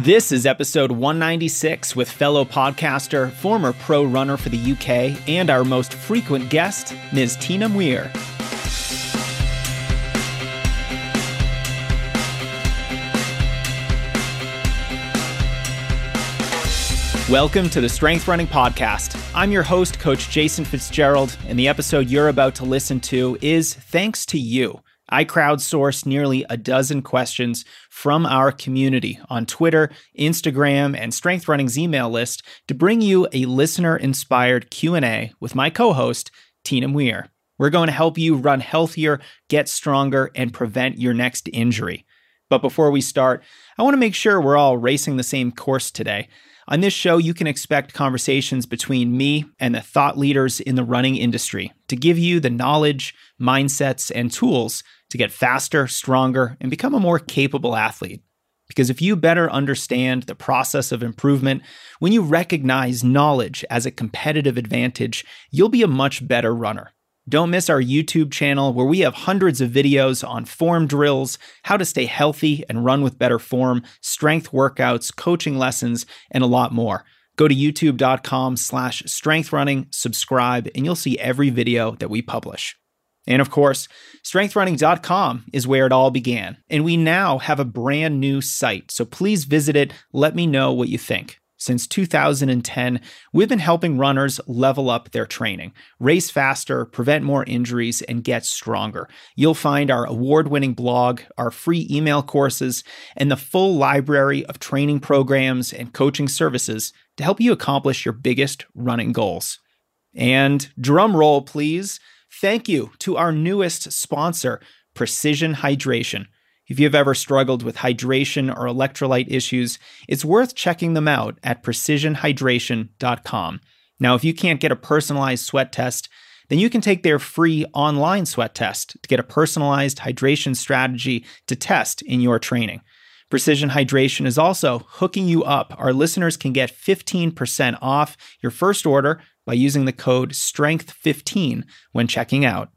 This is episode 196 with fellow podcaster, former pro runner for the UK, and our most frequent guest, Ms. Tina Muir. Welcome to the Strength Running Podcast. I'm your host, Coach Jason Fitzgerald, and the episode you're about to listen to is thanks to you. I crowdsourced nearly a dozen questions from our community on Twitter, Instagram, and Strength Running's email list to bring you a listener-inspired Q&A with my co-host, Tina Muir. We're going to help you run healthier, get stronger, and prevent your next injury. But before we start, I want to make sure we're all racing the same course today. On this show, you can expect conversations between me and the thought leaders in the running industry to give you the knowledge, mindsets, and tools to get faster, stronger, and become a more capable athlete. Because if you better understand the process of improvement, when you recognize knowledge as a competitive advantage, you'll be a much better runner. Don't miss our YouTube channel where we have hundreds of videos on form drills, how to stay healthy and run with better form, strength workouts, coaching lessons, and a lot more. Go to youtube.com slash strengthrunning, subscribe, and you'll see every video that we publish. And of course, strengthrunning.com is where it all began. And we now have a brand new site, so please visit it. Let me know what you think. Since 2010, we've been helping runners level up their training, race faster, prevent more injuries, and get stronger. You'll find our award winning blog, our free email courses, and the full library of training programs and coaching services to help you accomplish your biggest running goals. And drum roll, please. Thank you to our newest sponsor, Precision Hydration. If you've ever struggled with hydration or electrolyte issues, it's worth checking them out at precisionhydration.com. Now, if you can't get a personalized sweat test, then you can take their free online sweat test to get a personalized hydration strategy to test in your training. Precision Hydration is also hooking you up. Our listeners can get 15% off your first order by using the code STRENGTH15 when checking out.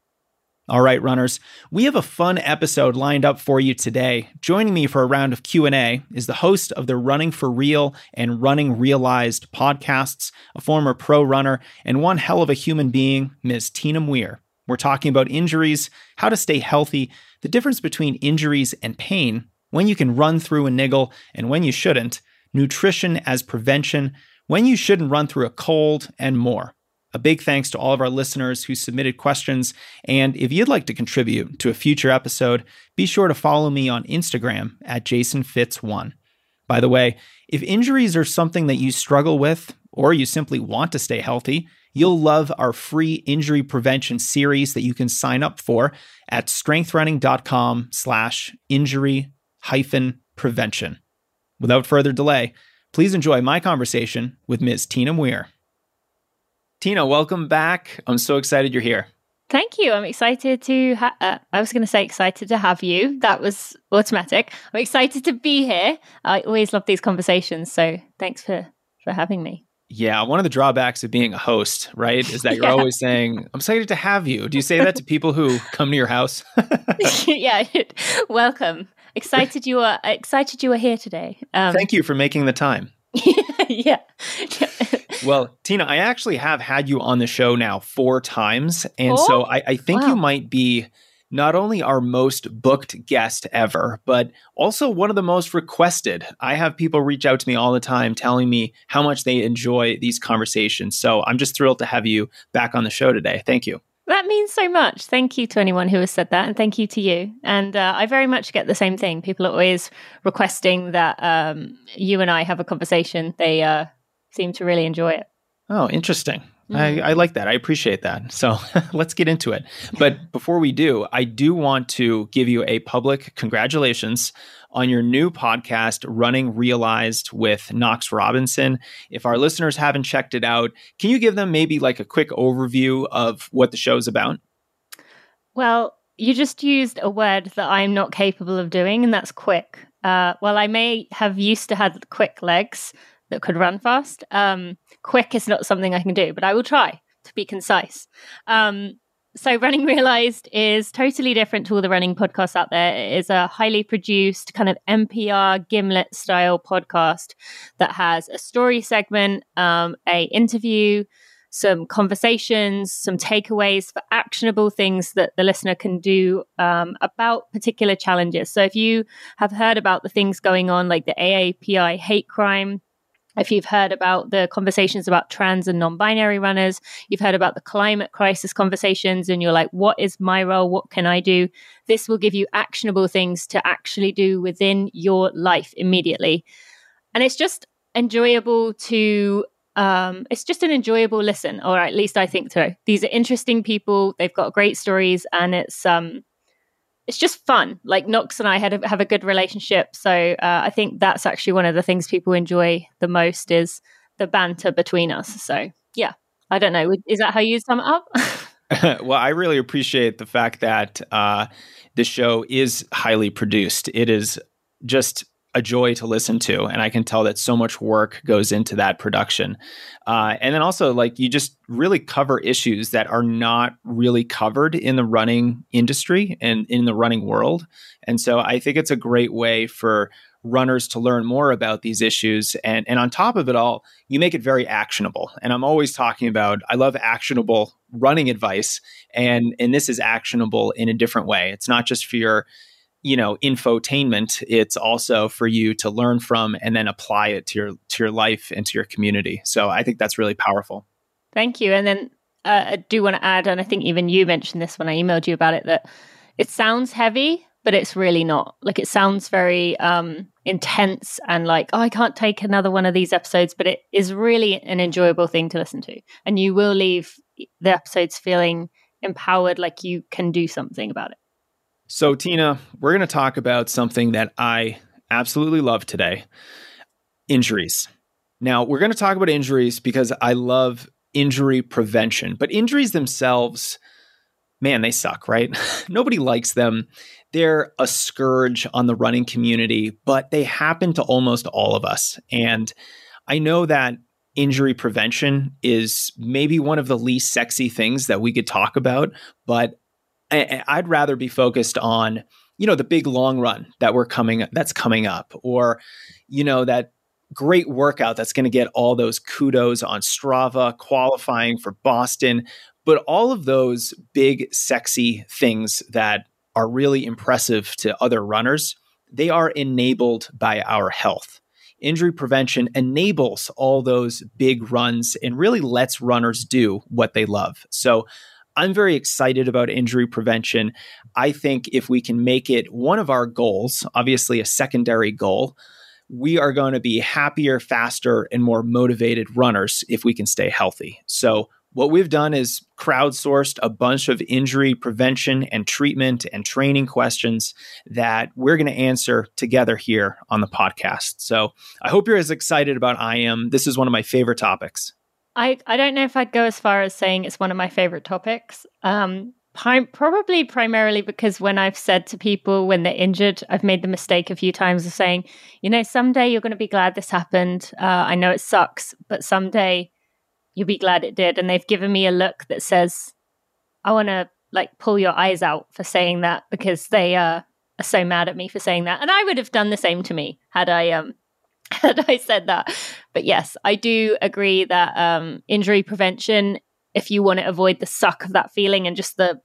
All right, runners, we have a fun episode lined up for you today. Joining me for a round of Q&A is the host of the Running for Real and Running Realized podcasts, a former pro runner and one hell of a human being, Ms. Tina Muir. We're talking about injuries, how to stay healthy, the difference between injuries and pain, when you can run through a niggle and when you shouldn't, nutrition as prevention, when you shouldn't run through a cold, and more. A big thanks to all of our listeners who submitted questions. And if you'd like to contribute to a future episode, be sure to follow me on Instagram at JasonFitz1. By the way, if injuries are something that you struggle with, or you simply want to stay healthy, you'll love our free injury prevention series that you can sign up for at strengthrunning.com slash injury prevention. Without further delay, please enjoy my conversation with Ms. Tina Muir. Tina, welcome back. I'm so excited you're here. Thank you. I'm excited to. Ha- uh, I was going to say excited to have you. That was automatic. I'm excited to be here. I always love these conversations. So thanks for for having me. Yeah, one of the drawbacks of being a host, right, is that you're yeah. always saying, "I'm excited to have you." Do you say that to people who come to your house? yeah, welcome. Excited you are excited you are here today. Um, Thank you for making the time. yeah. well, Tina, I actually have had you on the show now four times. And oh, so I, I think wow. you might be not only our most booked guest ever, but also one of the most requested. I have people reach out to me all the time telling me how much they enjoy these conversations. So I'm just thrilled to have you back on the show today. Thank you. That means so much. Thank you to anyone who has said that, and thank you to you. And uh, I very much get the same thing. People are always requesting that um, you and I have a conversation. They uh, seem to really enjoy it. Oh, interesting. I, mm. I, like that. I appreciate that. So let's get into it. But before we do, I do want to give you a public congratulations on your new podcast, Running Realized with Knox Robinson. If our listeners haven't checked it out, can you give them maybe like a quick overview of what the show's about? Well, you just used a word that I'm not capable of doing, and that's quick. Uh, well, I may have used to have quick legs that could run fast. Um, quick is not something I can do, but I will try to be concise. Um, So, Running Realized is totally different to all the running podcasts out there. It is a highly produced, kind of NPR Gimlet style podcast that has a story segment, um, a interview, some conversations, some takeaways for actionable things that the listener can do um, about particular challenges. So, if you have heard about the things going on, like the AAPI hate crime if you've heard about the conversations about trans and non binary runners, you've heard about the climate crisis conversations, and you're like, what is my role? What can I do? This will give you actionable things to actually do within your life immediately. And it's just enjoyable to um, it's just an enjoyable listen, or at least I think so. These are interesting people; they've got great stories, and it's um, it's just fun. Like Knox and I had a, have a good relationship, so uh, I think that's actually one of the things people enjoy the most is the banter between us. So yeah, I don't know. Is that how you sum it up? well, I really appreciate the fact that uh, the show is highly produced. It is just a joy to listen to and i can tell that so much work goes into that production. Uh, and then also like you just really cover issues that are not really covered in the running industry and in the running world. And so i think it's a great way for runners to learn more about these issues. And and on top of it all you make it very actionable. And i'm always talking about i love actionable running advice and and this is actionable in a different way. It's not just for your you know infotainment it's also for you to learn from and then apply it to your to your life and to your community. So i think that's really powerful. Thank you. And then uh, i do want to add and i think even you mentioned this when i emailed you about it that it sounds heavy but it's really not. Like it sounds very um intense and like oh i can't take another one of these episodes but it is really an enjoyable thing to listen to. And you will leave the episodes feeling empowered like you can do something about it so, Tina, we're going to talk about something that I absolutely love today injuries. Now, we're going to talk about injuries because I love injury prevention, but injuries themselves, man, they suck, right? Nobody likes them. They're a scourge on the running community, but they happen to almost all of us. And I know that injury prevention is maybe one of the least sexy things that we could talk about, but I'd rather be focused on, you know, the big long run that we're coming that's coming up, or, you know, that great workout that's going to get all those kudos on Strava, qualifying for Boston, but all of those big, sexy things that are really impressive to other runners, they are enabled by our health. Injury prevention enables all those big runs and really lets runners do what they love. So I'm very excited about injury prevention. I think if we can make it one of our goals, obviously a secondary goal, we are going to be happier, faster, and more motivated runners if we can stay healthy. So, what we've done is crowdsourced a bunch of injury prevention and treatment and training questions that we're going to answer together here on the podcast. So, I hope you're as excited about I am. This is one of my favorite topics. I, I don't know if I'd go as far as saying it's one of my favorite topics. Um, probably primarily because when I've said to people when they're injured, I've made the mistake a few times of saying, you know, someday you're going to be glad this happened. Uh, I know it sucks, but someday you'll be glad it did. And they've given me a look that says, I want to like pull your eyes out for saying that because they uh, are so mad at me for saying that. And I would have done the same to me had I um had I said that. But yes, I do agree that um, injury prevention, if you want to avoid the suck of that feeling and just the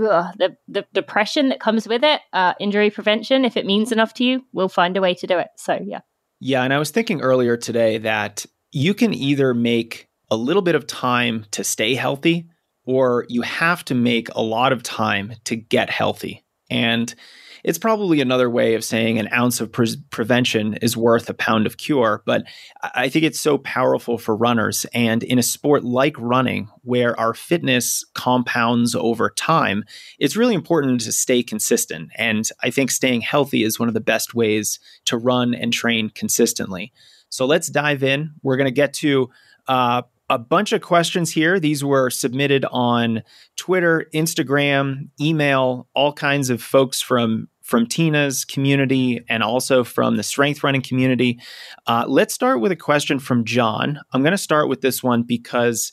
ugh, the, the depression that comes with it, uh, injury prevention, if it means enough to you, we'll find a way to do it. So yeah. Yeah, and I was thinking earlier today that you can either make a little bit of time to stay healthy or you have to make a lot of time to get healthy. And it's probably another way of saying an ounce of pre- prevention is worth a pound of cure. But I think it's so powerful for runners. And in a sport like running, where our fitness compounds over time, it's really important to stay consistent. And I think staying healthy is one of the best ways to run and train consistently. So let's dive in. We're going to get to uh, a bunch of questions here. These were submitted on Twitter, Instagram, email, all kinds of folks from from Tina's community and also from the strength running community. Uh, let's start with a question from John. I'm going to start with this one because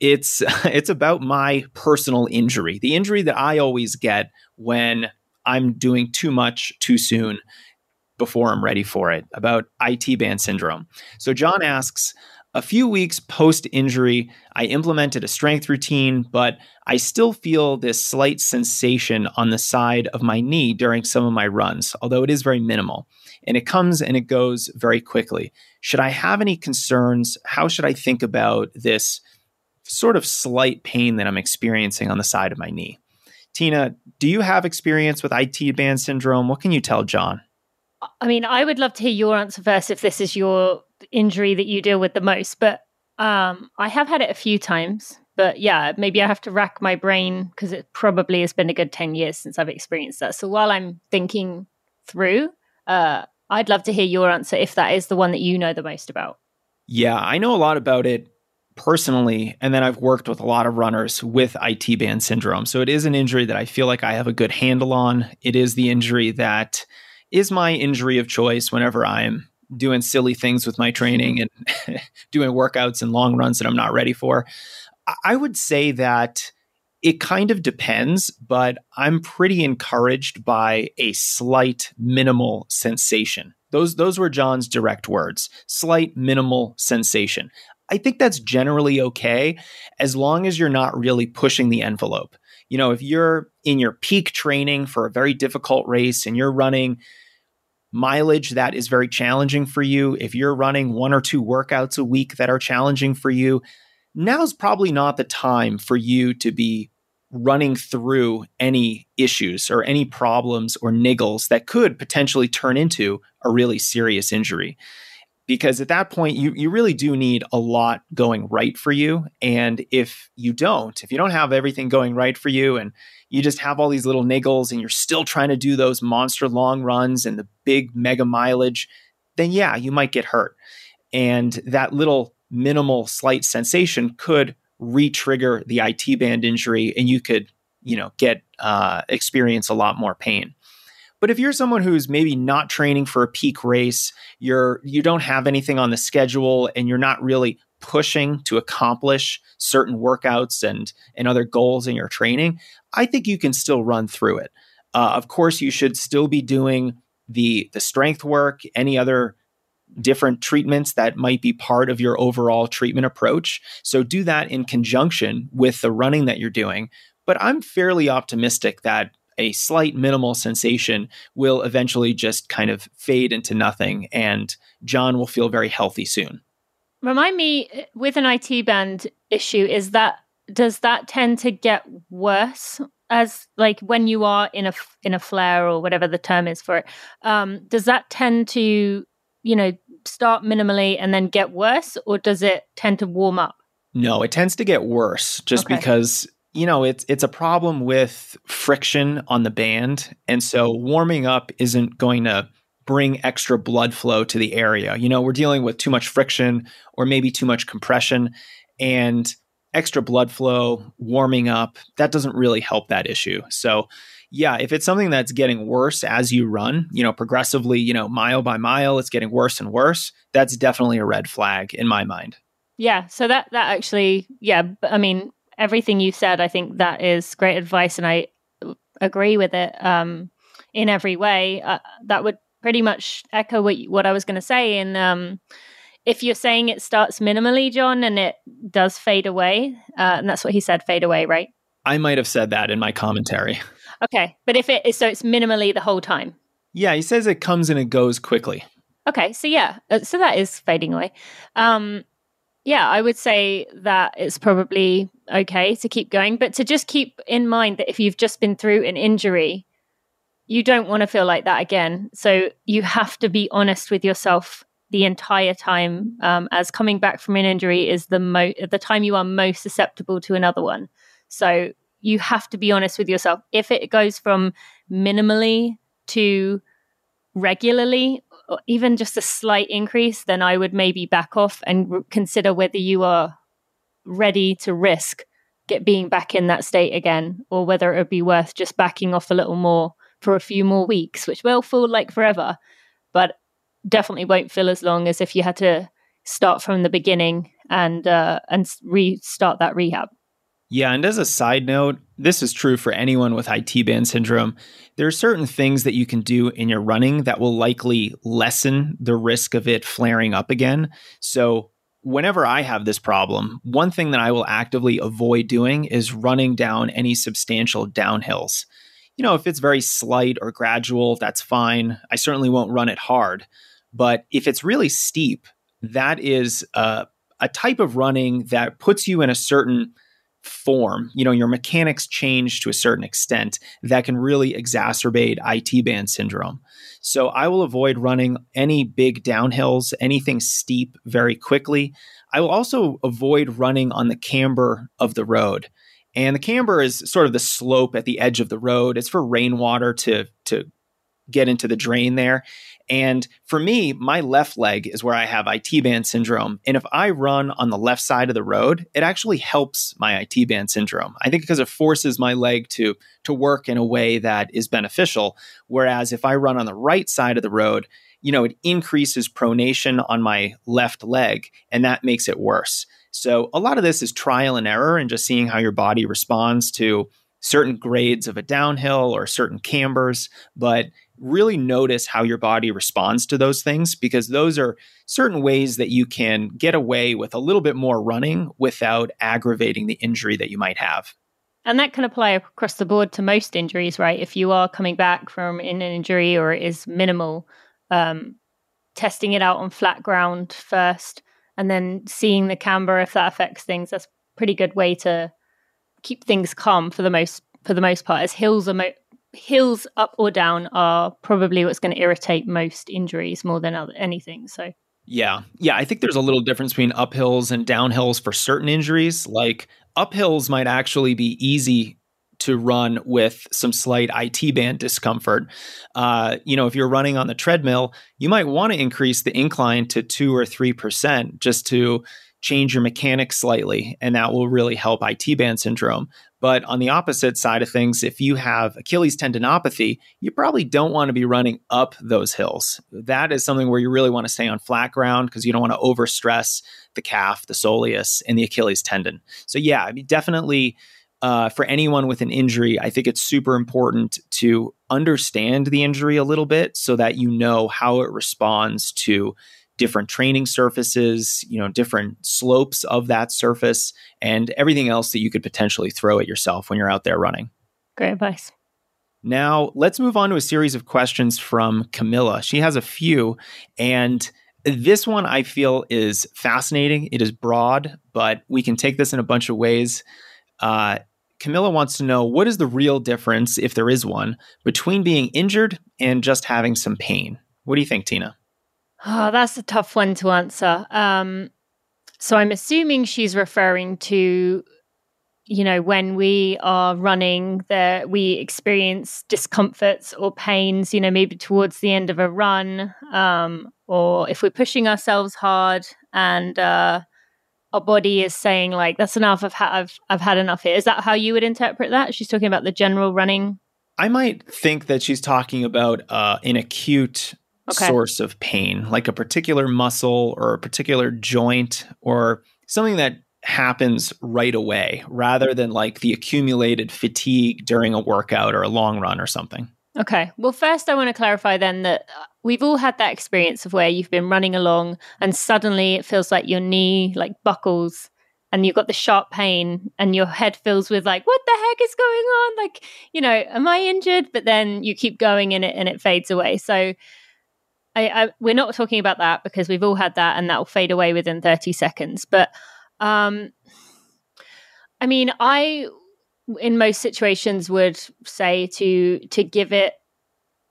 It's it's about my personal injury, the injury that I always get when I'm doing too much too soon before I'm ready for it, about IT band syndrome. So John asks, a few weeks post injury, I implemented a strength routine, but I still feel this slight sensation on the side of my knee during some of my runs, although it is very minimal. And it comes and it goes very quickly. Should I have any concerns? How should I think about this sort of slight pain that I'm experiencing on the side of my knee? Tina, do you have experience with IT band syndrome? What can you tell John? I mean, I would love to hear your answer first if this is your injury that you deal with the most, but um, I have had it a few times. But yeah, maybe I have to rack my brain because it probably has been a good 10 years since I've experienced that. So while I'm thinking through, uh, I'd love to hear your answer if that is the one that you know the most about. Yeah, I know a lot about it personally, and then I've worked with a lot of runners with IT band syndrome. So it is an injury that I feel like I have a good handle on. It is the injury that is my injury of choice whenever I'm doing silly things with my training and doing workouts and long runs that I'm not ready for. I would say that it kind of depends, but I'm pretty encouraged by a slight minimal sensation. Those those were John's direct words. Slight minimal sensation. I think that's generally okay as long as you're not really pushing the envelope. You know, if you're in your peak training for a very difficult race and you're running mileage that is very challenging for you, if you're running one or two workouts a week that are challenging for you, now's probably not the time for you to be running through any issues or any problems or niggles that could potentially turn into a really serious injury because at that point you you really do need a lot going right for you. And if you don't if you don't have everything going right for you and you just have all these little niggles and you're still trying to do those monster long runs and the big mega mileage then yeah you might get hurt. And that little minimal slight sensation could re-trigger the IT band injury and you could you know get uh, experience a lot more pain but if you're someone who's maybe not training for a peak race, you're you don't have anything on the schedule and you're not really pushing to accomplish certain workouts and and other goals in your training, I think you can still run through it. Uh, of course, you should still be doing the the strength work, any other different treatments that might be part of your overall treatment approach. So do that in conjunction with the running that you're doing. But I'm fairly optimistic that a slight minimal sensation will eventually just kind of fade into nothing and John will feel very healthy soon. Remind me uh, with an IT band issue is that does that tend to get worse as like when you are in a in a flare or whatever the term is for it um, does that tend to you know start minimally and then get worse or does it tend to warm up no it tends to get worse just okay. because you know, it's it's a problem with friction on the band, and so warming up isn't going to bring extra blood flow to the area. You know, we're dealing with too much friction or maybe too much compression, and extra blood flow, warming up, that doesn't really help that issue. So, yeah, if it's something that's getting worse as you run, you know, progressively, you know, mile by mile, it's getting worse and worse, that's definitely a red flag in my mind. Yeah, so that that actually, yeah, I mean, everything you said, I think that is great advice, and I agree with it um, in every way. Uh, that would pretty much echo what what I was going to say. And um, if you're saying it starts minimally, John, and it does fade away, uh, and that's what he said, fade away, right? I might have said that in my commentary. Okay, but if it is so, it's minimally the whole time. Yeah, he says it comes and it goes quickly. Okay, so yeah, uh, so that is fading away. Um, yeah, I would say that it's probably okay to keep going, but to just keep in mind that if you've just been through an injury, you don't want to feel like that again. So you have to be honest with yourself the entire time, um, as coming back from an injury is the mo- the time you are most susceptible to another one. So you have to be honest with yourself. If it goes from minimally to regularly even just a slight increase, then I would maybe back off and re- consider whether you are ready to risk get being back in that state again, or whether it would be worth just backing off a little more for a few more weeks, which will feel like forever, but definitely won't feel as long as if you had to start from the beginning and uh, and restart that rehab. Yeah, and as a side note, this is true for anyone with IT band syndrome. There are certain things that you can do in your running that will likely lessen the risk of it flaring up again. So, whenever I have this problem, one thing that I will actively avoid doing is running down any substantial downhills. You know, if it's very slight or gradual, that's fine. I certainly won't run it hard. But if it's really steep, that is a, a type of running that puts you in a certain form. You know, your mechanics change to a certain extent that can really exacerbate IT band syndrome. So I will avoid running any big downhills, anything steep very quickly. I will also avoid running on the camber of the road. And the camber is sort of the slope at the edge of the road. It's for rainwater to to get into the drain there. And for me, my left leg is where I have IT band syndrome. And if I run on the left side of the road, it actually helps my IT band syndrome. I think because it forces my leg to, to work in a way that is beneficial. Whereas if I run on the right side of the road, you know, it increases pronation on my left leg, and that makes it worse. So a lot of this is trial and error and just seeing how your body responds to certain grades of a downhill or certain cambers. But really notice how your body responds to those things because those are certain ways that you can get away with a little bit more running without aggravating the injury that you might have. And that can apply across the board to most injuries, right? If you are coming back from an injury or it is minimal, um, testing it out on flat ground first and then seeing the camber if that affects things, that's a pretty good way to keep things calm for the most for the most part as hills are mo- hills up or down are probably what's going to irritate most injuries more than other, anything. So, yeah. Yeah. I think there's a little difference between uphills and downhills for certain injuries. Like uphills might actually be easy to run with some slight IT band discomfort. Uh, you know, if you're running on the treadmill, you might want to increase the incline to two or 3% just to change your mechanics slightly, and that will really help IT band syndrome. But on the opposite side of things, if you have Achilles tendinopathy, you probably don't want to be running up those hills. That is something where you really want to stay on flat ground because you don't want to overstress the calf, the soleus, and the Achilles tendon. So, yeah, I mean, definitely. Uh, for anyone with an injury, I think it's super important to understand the injury a little bit so that you know how it responds to different training surfaces, you know, different slopes of that surface, and everything else that you could potentially throw at yourself when you're out there running. Great advice. Now, let's move on to a series of questions from Camilla. She has a few, and this one I feel is fascinating. It is broad, but we can take this in a bunch of ways. Uh, Camilla wants to know what is the real difference, if there is one, between being injured and just having some pain? What do you think, Tina? Oh, that's a tough one to answer. Um, so I'm assuming she's referring to, you know, when we are running, that we experience discomforts or pains, you know, maybe towards the end of a run, um, or if we're pushing ourselves hard and uh, our body is saying like, "That's enough. I've had I've I've had enough here." Is that how you would interpret that? She's talking about the general running. I might think that she's talking about uh, an acute okay. source of pain, like a particular muscle or a particular joint or something that happens right away rather than like the accumulated fatigue during a workout or a long run or something. Okay. Well, first, I want to clarify then that uh, we've all had that experience of where you've been running along and suddenly it feels like your knee like buckles and you've got the sharp pain and your head fills with like what the heck is going on like you know am i injured but then you keep going in it and it fades away so I, I, we're not talking about that because we've all had that and that will fade away within 30 seconds. But um, I mean, I in most situations would say to to give it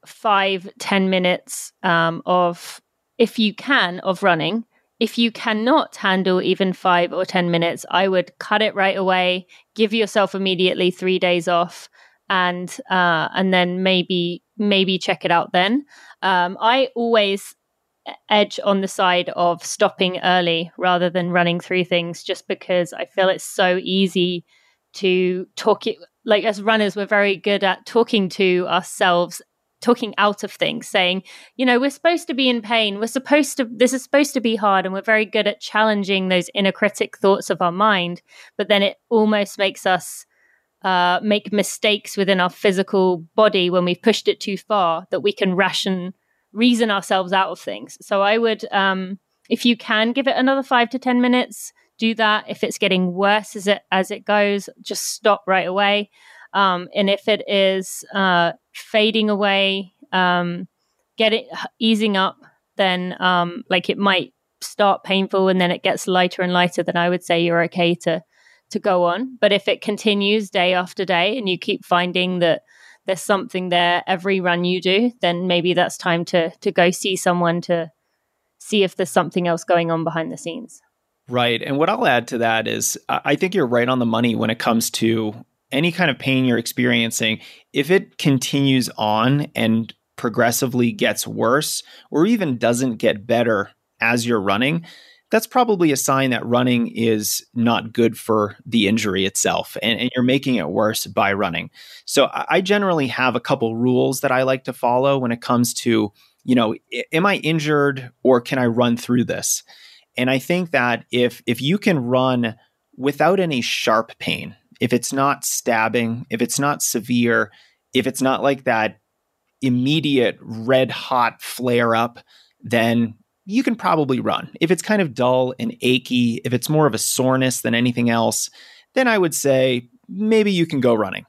five ten minutes um, of if you can of running if you cannot handle even five or 10 minutes, I would cut it right away, give yourself immediately three days off, and uh, and then maybe maybe check it out then. Um, I always edge on the side of stopping early rather than running through things, just because I feel it's so easy to talk it. Like as runners, we're very good at talking to ourselves talking out of things, saying, you know, we're supposed to be in pain. We're supposed to, this is supposed to be hard. And we're very good at challenging those inner critic thoughts of our mind. But then it almost makes us uh, make mistakes within our physical body when we've pushed it too far that we can ration, reason ourselves out of things. So I would, um, if you can give it another five to 10 minutes, do that. If it's getting worse as it, as it goes, just stop right away. Um, and if it is uh, fading away, um, get it easing up, then um, like it might start painful and then it gets lighter and lighter, then I would say you're okay to to go on. But if it continues day after day and you keep finding that there's something there every run you do, then maybe that's time to to go see someone to see if there's something else going on behind the scenes. Right. And what I'll add to that is I think you're right on the money when it comes to any kind of pain you're experiencing, if it continues on and progressively gets worse or even doesn't get better as you're running, that's probably a sign that running is not good for the injury itself and, and, you're making it worse by running. So I generally have a couple rules that I like to follow when it comes to, you know, am I injured or can I run through this? And I think that if if you can run without any sharp pain, if it's not stabbing, if it's not severe, if it's not like that immediate red hot flare up, then you can probably run. If it's kind of dull and achy, if it's more of a soreness than anything else, then I would say maybe you can go running.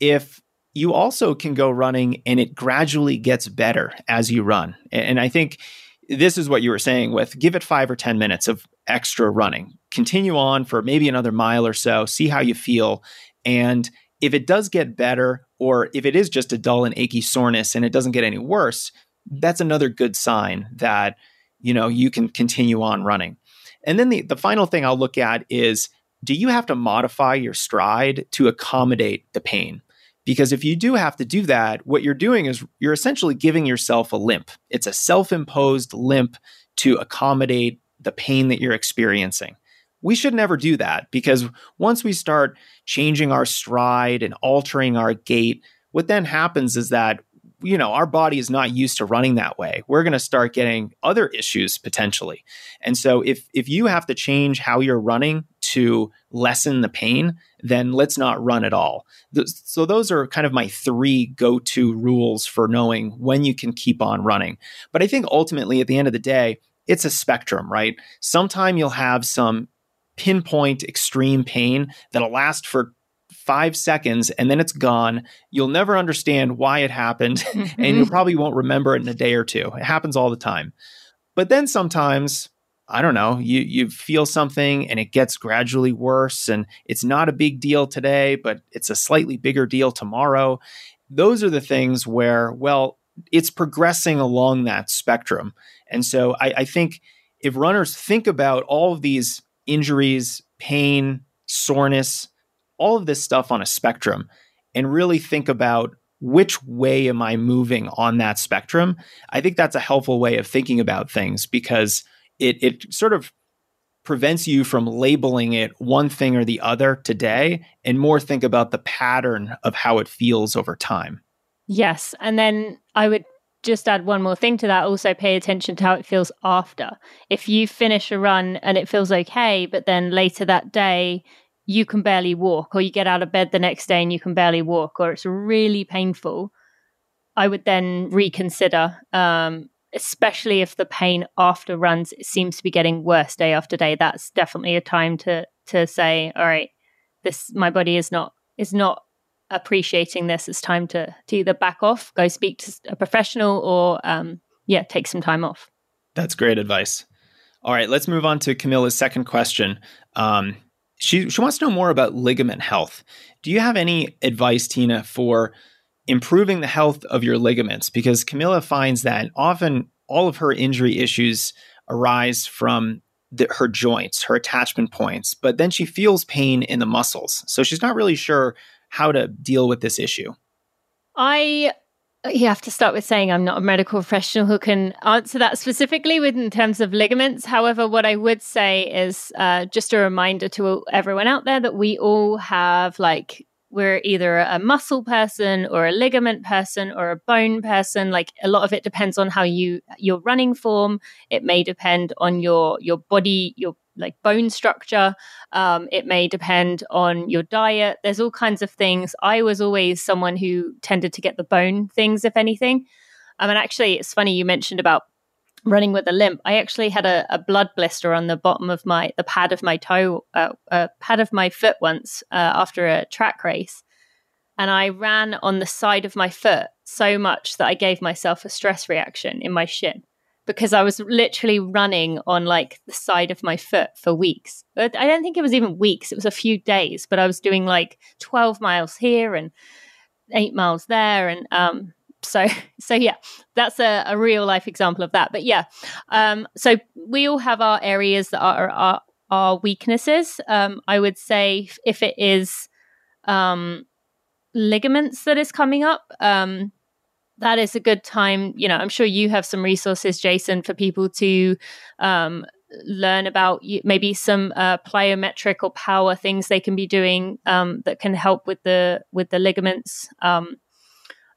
If you also can go running and it gradually gets better as you run. And I think this is what you were saying with give it five or 10 minutes of extra running. Continue on for maybe another mile or so, see how you feel. And if it does get better, or if it is just a dull and achy soreness and it doesn't get any worse, that's another good sign that you know you can continue on running. And then the, the final thing I'll look at is do you have to modify your stride to accommodate the pain? Because if you do have to do that, what you're doing is you're essentially giving yourself a limp. It's a self imposed limp to accommodate the pain that you're experiencing. We should never do that because once we start changing our stride and altering our gait, what then happens is that you know our body is not used to running that way. We're going to start getting other issues potentially. And so if if you have to change how you're running to lessen the pain then let's not run at all. So those are kind of my three go-to rules for knowing when you can keep on running. But i think ultimately at the end of the day it's a spectrum, right? Sometime you'll have some pinpoint extreme pain that'll last for five seconds and then it's gone. You'll never understand why it happened and you mm-hmm. probably won't remember it in a day or two. It happens all the time. But then sometimes, I don't know, you, you feel something and it gets gradually worse and it's not a big deal today, but it's a slightly bigger deal tomorrow. Those are the things where, well, it's progressing along that spectrum. And so I, I think if runners think about all of these injuries, pain, soreness, all of this stuff on a spectrum, and really think about which way am I moving on that spectrum, I think that's a helpful way of thinking about things because it it sort of prevents you from labeling it one thing or the other today and more think about the pattern of how it feels over time. Yes. And then I would just add one more thing to that. Also, pay attention to how it feels after. If you finish a run and it feels okay, but then later that day, you can barely walk, or you get out of bed the next day and you can barely walk, or it's really painful, I would then reconsider, um, especially if the pain after runs seems to be getting worse day after day. That's definitely a time to to say, all right, this my body is not is not appreciating this, it's time to, to either back off, go speak to a professional, or um, yeah, take some time off. That's great advice. All right, let's move on to Camilla's second question. Um, she she wants to know more about ligament health. Do you have any advice, Tina, for improving the health of your ligaments? Because Camilla finds that often all of her injury issues arise from the, her joints, her attachment points, but then she feels pain in the muscles. So she's not really sure how to deal with this issue? I you have to start with saying I'm not a medical professional who can answer that specifically with in terms of ligaments. However, what I would say is uh, just a reminder to everyone out there that we all have like we're either a muscle person or a ligament person or a bone person like a lot of it depends on how you your running form it may depend on your your body your like bone structure. Um, it may depend on your diet. There's all kinds of things. I was always someone who tended to get the bone things if anything. Um, and actually it's funny you mentioned about running with a limp. I actually had a, a blood blister on the bottom of my the pad of my toe uh, uh, pad of my foot once uh, after a track race. And i ran on the side of my foot so much that i gave myself a stress reaction in my shin because i was literally running on like the side of my foot for weeks. I don't think it was even weeks it was a few days but i was doing like 12 miles here and eight miles there and um so so yeah that's a, a real life example of that. But yeah um so we all have our areas that are our, our weaknesses. Um i would say if it is um ligaments that is coming up um that is a good time you know i'm sure you have some resources jason for people to um learn about maybe some uh, plyometric or power things they can be doing um, that can help with the with the ligaments um,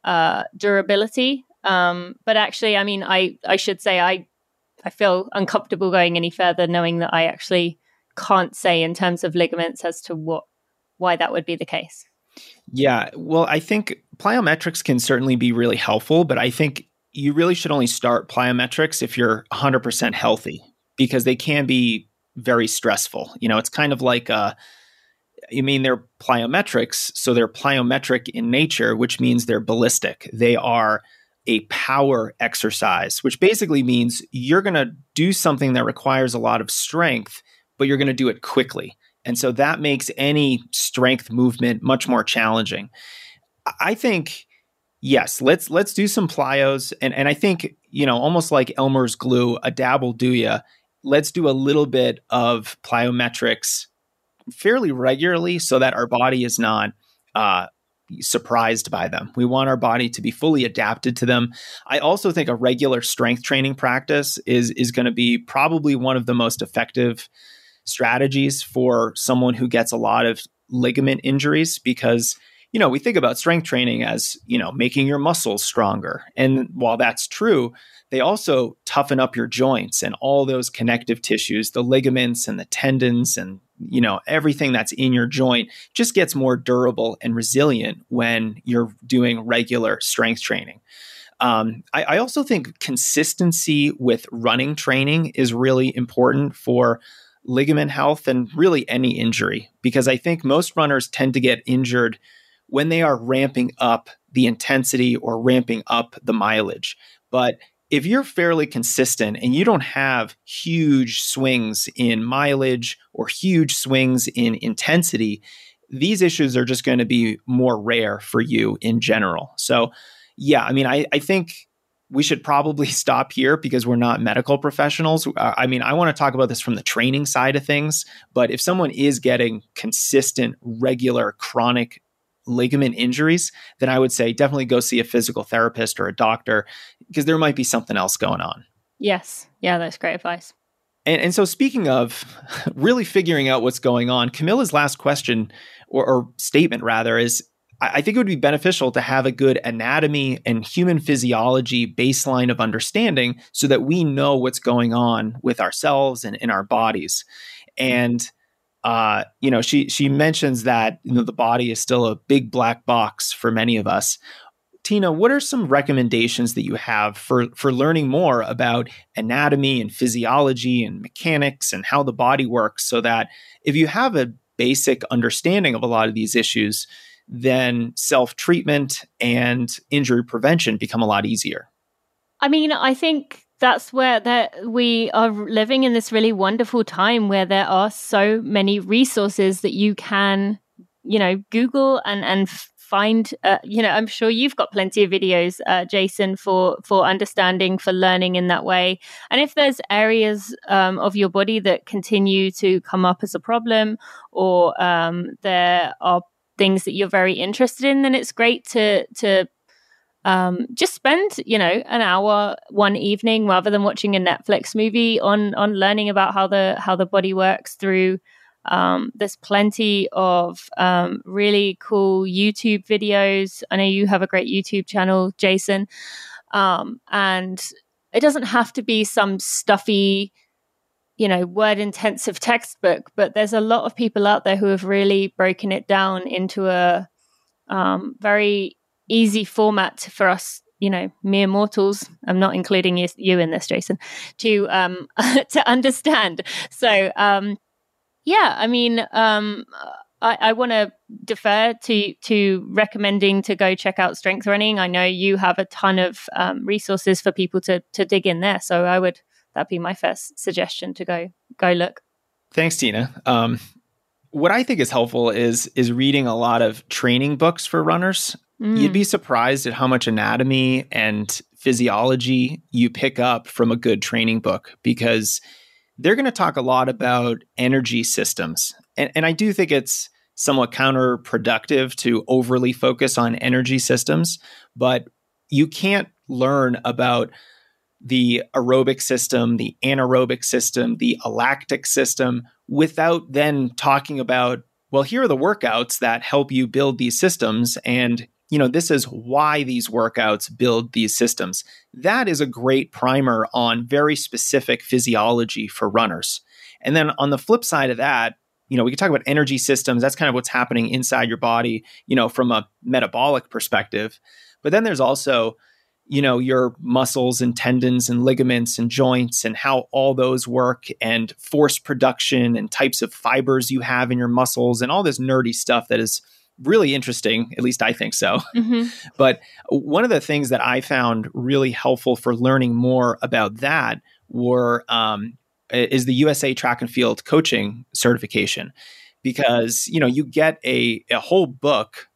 uh, durability. Um, but actually, I mean, I I should say I I feel uncomfortable going any further, knowing that I actually can't say in terms of ligaments as to what why that would be the case. Yeah, well, I think plyometrics can certainly be really helpful, but I think you really should only start plyometrics if you're 100% healthy because they can be very stressful. You know, it's kind of like uh, you mean they're plyometrics, so they're plyometric in nature, which means they're ballistic. They are a power exercise, which basically means you're going to do something that requires a lot of strength, but you're going to do it quickly. And so that makes any strength movement much more challenging. I think yes, let's let's do some plyos and and I think, you know, almost like Elmer's glue, a dabble do ya. Let's do a little bit of plyometrics fairly regularly so that our body is not uh, surprised by them. We want our body to be fully adapted to them. I also think a regular strength training practice is is going to be probably one of the most effective strategies for someone who gets a lot of ligament injuries because you know we think about strength training as you know making your muscles stronger. And while that's true they also toughen up your joints and all those connective tissues the ligaments and the tendons and you know everything that's in your joint just gets more durable and resilient when you're doing regular strength training. Um, I, I also think consistency with running training is really important for ligament health and really any injury because i think most runners tend to get injured when they are ramping up the intensity or ramping up the mileage but if you're fairly consistent and you don't have huge swings in mileage or huge swings in intensity, these issues are just going to be more rare for you in general. So, yeah, I mean, I, I think we should probably stop here because we're not medical professionals. Uh, I mean, I want to talk about this from the training side of things, but if someone is getting consistent, regular, chronic ligament injuries, then I would say definitely go see a physical therapist or a doctor because there might be something else going on. Yes. Yeah, that's great advice. And, and so, speaking of really figuring out what's going on, Camilla's last question or, or statement, rather, is I think it would be beneficial to have a good anatomy and human physiology baseline of understanding so that we know what's going on with ourselves and in our bodies. And uh, you know, she she mentions that you know the body is still a big black box for many of us. Tina, what are some recommendations that you have for for learning more about anatomy and physiology and mechanics and how the body works so that if you have a basic understanding of a lot of these issues, then self-treatment and injury prevention become a lot easier? I mean, I think that's where that we are living in this really wonderful time where there are so many resources that you can you know google and and find uh, you know i'm sure you've got plenty of videos uh, jason for for understanding for learning in that way. And if there's areas um, of your body that continue to come up as a problem or um, there are things that you're very interested in then it's great to to um, just spend you know an hour one evening rather than watching a Netflix movie on on learning about how the how the body works through Um, there's plenty of um, really cool YouTube videos. I know you have a great YouTube channel, Jason. Um, and it doesn't have to be some stuffy, you know, word intensive textbook, but there's a lot of people out there who have really broken it down into a um, very easy format for us you know mere mortals i'm not including you, you in this jason to um to understand so um yeah i mean um I, I want to defer to to recommending to go check out strength running. I know you have a ton of um, resources for people to to dig in there, so I would that'd be my first suggestion to go go look. Thanks, Tina. Um, what I think is helpful is is reading a lot of training books for runners. Mm. You'd be surprised at how much anatomy and physiology you pick up from a good training book because they're going to talk a lot about energy systems. And, and I do think it's somewhat counterproductive to overly focus on energy systems, but you can't learn about the aerobic system, the anaerobic system, the lactic system without then talking about, well, here are the workouts that help you build these systems. And, you know, this is why these workouts build these systems. That is a great primer on very specific physiology for runners. And then on the flip side of that, you know, we can talk about energy systems. That's kind of what's happening inside your body, you know, from a metabolic perspective. But then there's also you know your muscles and tendons and ligaments and joints and how all those work and force production and types of fibers you have in your muscles and all this nerdy stuff that is really interesting at least i think so mm-hmm. but one of the things that i found really helpful for learning more about that were um, is the usa track and field coaching certification because you know you get a, a whole book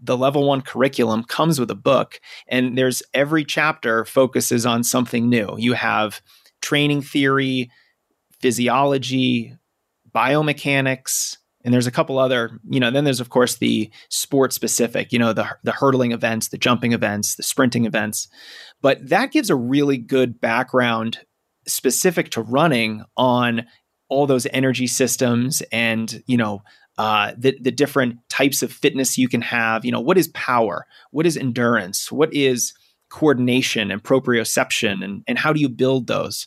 the level one curriculum comes with a book, and there's every chapter focuses on something new. You have training theory, physiology, biomechanics, and there's a couple other, you know, then there's of course the sport specific, you know, the the hurdling events, the jumping events, the sprinting events. But that gives a really good background specific to running on all those energy systems and, you know, uh, the, the different types of fitness you can have. You know, what is power? What is endurance? What is coordination and proprioception? And, and how do you build those?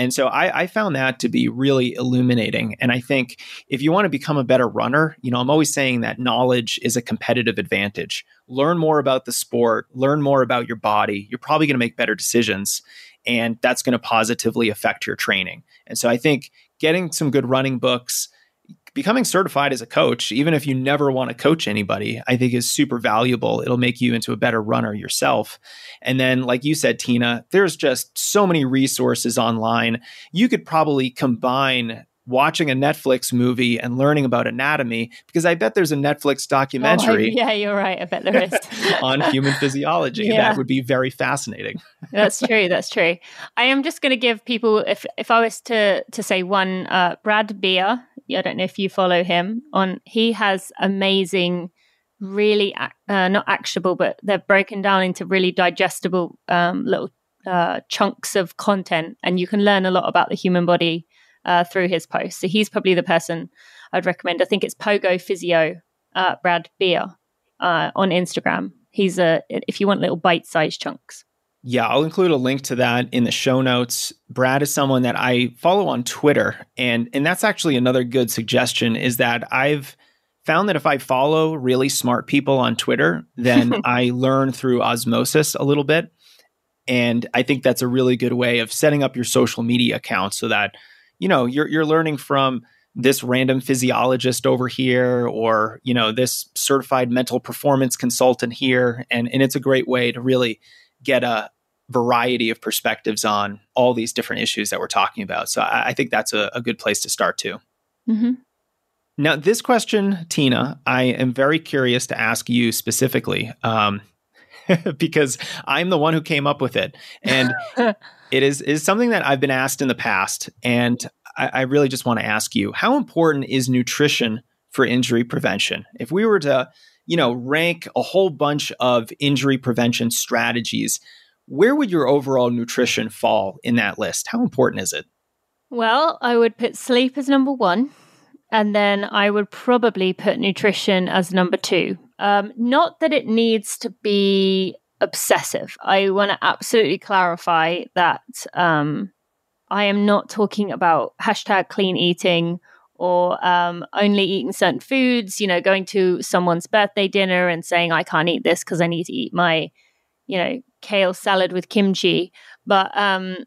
And so I, I, found that to be really illuminating. And I think if you want to become a better runner, you know, I'm always saying that knowledge is a competitive advantage. Learn more about the sport, learn more about your body. You're probably going to make better decisions. And that's going to positively affect your training. And so I think getting some good running books, becoming certified as a coach, even if you never want to coach anybody, I think is super valuable. It'll make you into a better runner yourself. And then, like you said, Tina, there's just so many resources online. You could probably combine watching a Netflix movie and learning about anatomy because I bet there's a Netflix documentary. Oh, yeah, you're right. I bet there is on human physiology. Yeah. That would be very fascinating. that's true. That's true. I am just going to give people if if I was to to say one, uh, Brad Beer. I don't know if you follow him on. He has amazing. Really, uh, not actionable, but they're broken down into really digestible um, little uh, chunks of content, and you can learn a lot about the human body uh, through his posts. So he's probably the person I'd recommend. I think it's Pogo Physio, uh, Brad Beer uh, on Instagram. He's a if you want little bite-sized chunks. Yeah, I'll include a link to that in the show notes. Brad is someone that I follow on Twitter, and and that's actually another good suggestion. Is that I've found that if I follow really smart people on Twitter, then I learn through osmosis a little bit. And I think that's a really good way of setting up your social media account so that you know you're you're learning from this random physiologist over here or you know this certified mental performance consultant here and and it's a great way to really get a variety of perspectives on all these different issues that we're talking about so i, I think that's a, a, good place to start too mm-hmm. now this question tina i am very curious to ask you specifically um, because i'm the one who came up with it and It is is something that I've been asked in the past, and I, I really just want to ask you: How important is nutrition for injury prevention? If we were to, you know, rank a whole bunch of injury prevention strategies, where would your overall nutrition fall in that list? How important is it? Well, I would put sleep as number one. And then I would probably put nutrition as number two. Um, not that it needs to be obsessive. I want to absolutely clarify that um, I am not talking about hashtag clean eating or um, only eating certain foods, you know, going to someone's birthday dinner and saying, I can't eat this because I need to eat my, you know, kale salad with kimchi. But um,